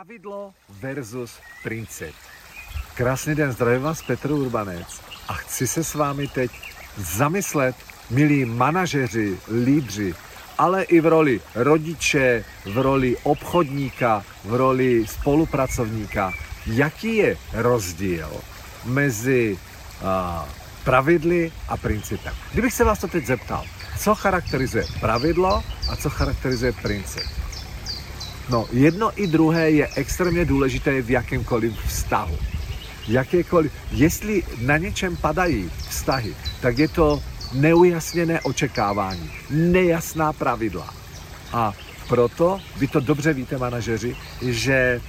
Pravidlo versus princip. Krásný den, zdravím vás Petr Urbanec a chci se s vámi teď zamyslet, milí manažeři, lídři, ale i v roli rodiče, v roli obchodníka, v roli spolupracovníka, jaký je rozdíl mezi uh, pravidly a principem. Kdybych se vás to teď zeptal, co charakterizuje pravidlo a co charakterizuje princip? No, jedno i druhé je extrémně důležité v jakémkoliv vztahu. Jakékoliv, jestli na něčem padají vztahy, tak je to neujasněné očekávání, nejasná pravidla. A proto, vy to dobře víte, manažeři, že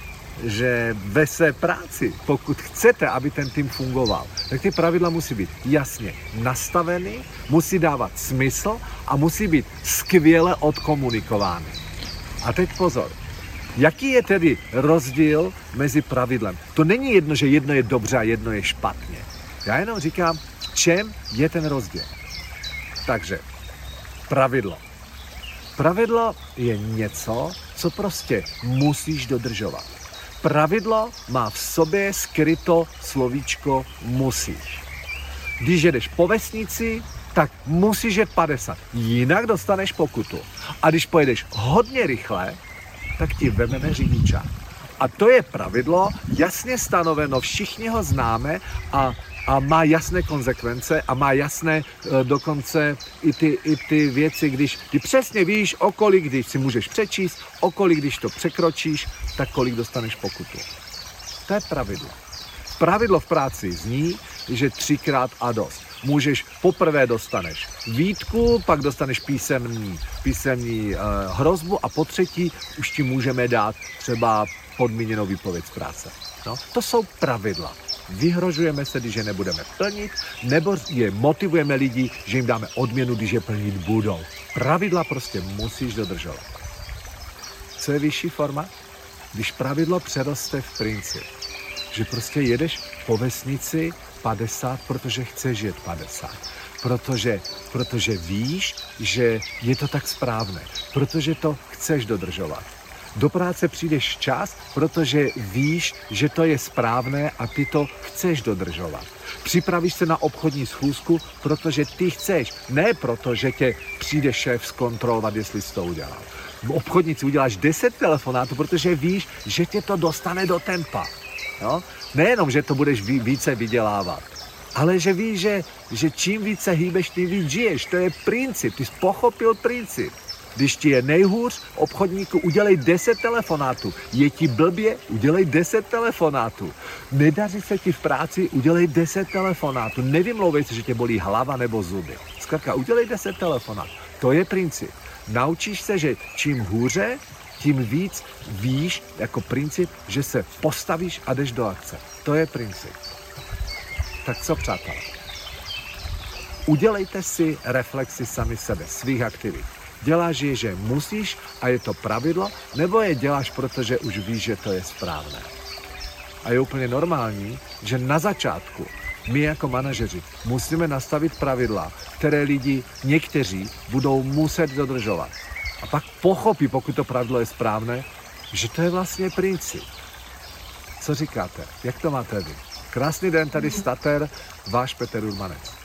že ve své práci, pokud chcete, aby ten tým fungoval, tak ty pravidla musí být jasně nastaveny, musí dávat smysl a musí být skvěle odkomunikovány. A teď pozor, Jaký je tedy rozdíl mezi pravidlem? To není jedno, že jedno je dobře a jedno je špatně. Já jenom říkám, v čem je ten rozdíl. Takže, pravidlo. Pravidlo je něco, co prostě musíš dodržovat. Pravidlo má v sobě skryto slovíčko musíš. Když jedeš po vesnici, tak musíš jet 50, jinak dostaneš pokutu. A když pojedeš hodně rychle, tak ti vememe řidiča. A to je pravidlo, jasně stanoveno, všichni ho známe a, a má jasné konsekvence a má jasné e, dokonce i ty, i ty věci, když ty přesně víš, o kolik, když si můžeš přečíst, o kolik, když to překročíš, tak kolik dostaneš pokutu. To je pravidlo. Pravidlo v práci zní, že třikrát a dost můžeš, poprvé dostaneš výtku, pak dostaneš písemný, písemný uh, hrozbu a po třetí už ti můžeme dát třeba podmíněnou výpověď z práce. No, to jsou pravidla. Vyhrožujeme se, když je nebudeme plnit, nebo je motivujeme lidi, že jim dáme odměnu, když je plnit budou. Pravidla prostě musíš dodržovat. Co je vyšší forma? Když pravidlo přeroste v princip. Že prostě jedeš po vesnici 50, protože chceš jet 50. Protože, protože víš, že je to tak správné. Protože to chceš dodržovat. Do práce přijdeš čas, protože víš, že to je správné a ty to chceš dodržovat. Připravíš se na obchodní schůzku, protože ty chceš, ne proto, že tě přijde šéf zkontrolovat, jestli jsi to udělal. V obchodnici uděláš 10 telefonátů, protože víš, že tě to dostane do tempa. Jo? Nejenom, že to budeš více vydělávat, ale že víš, že, že čím více hýbeš, tím víc žiješ. To je princip, ty jsi pochopil princip. Když ti je nejhůř, obchodníku, udělej 10 telefonátů. Je ti blbě, udělej 10 telefonátů. Nedaří se ti v práci, udělej 10 telefonátů. Nevymlouvej se, že tě bolí hlava nebo zuby. Zkrátka, udělej 10 telefonátů. To je princip. Naučíš se, že čím hůře, tím víc víš jako princip, že se postavíš a jdeš do akce. To je princip. Tak co, přátelé? Udělejte si reflexy sami sebe, svých aktivit. Děláš je, že musíš a je to pravidlo, nebo je děláš, protože už víš, že to je správné. A je úplně normální, že na začátku my jako manažeři musíme nastavit pravidla, které lidi někteří budou muset dodržovat. A pak pochopí, pokud to pravidlo je správné, že to je vlastně princip. Co říkáte? Jak to máte vy? Krásný den, tady Stater, váš Petr Urmanec.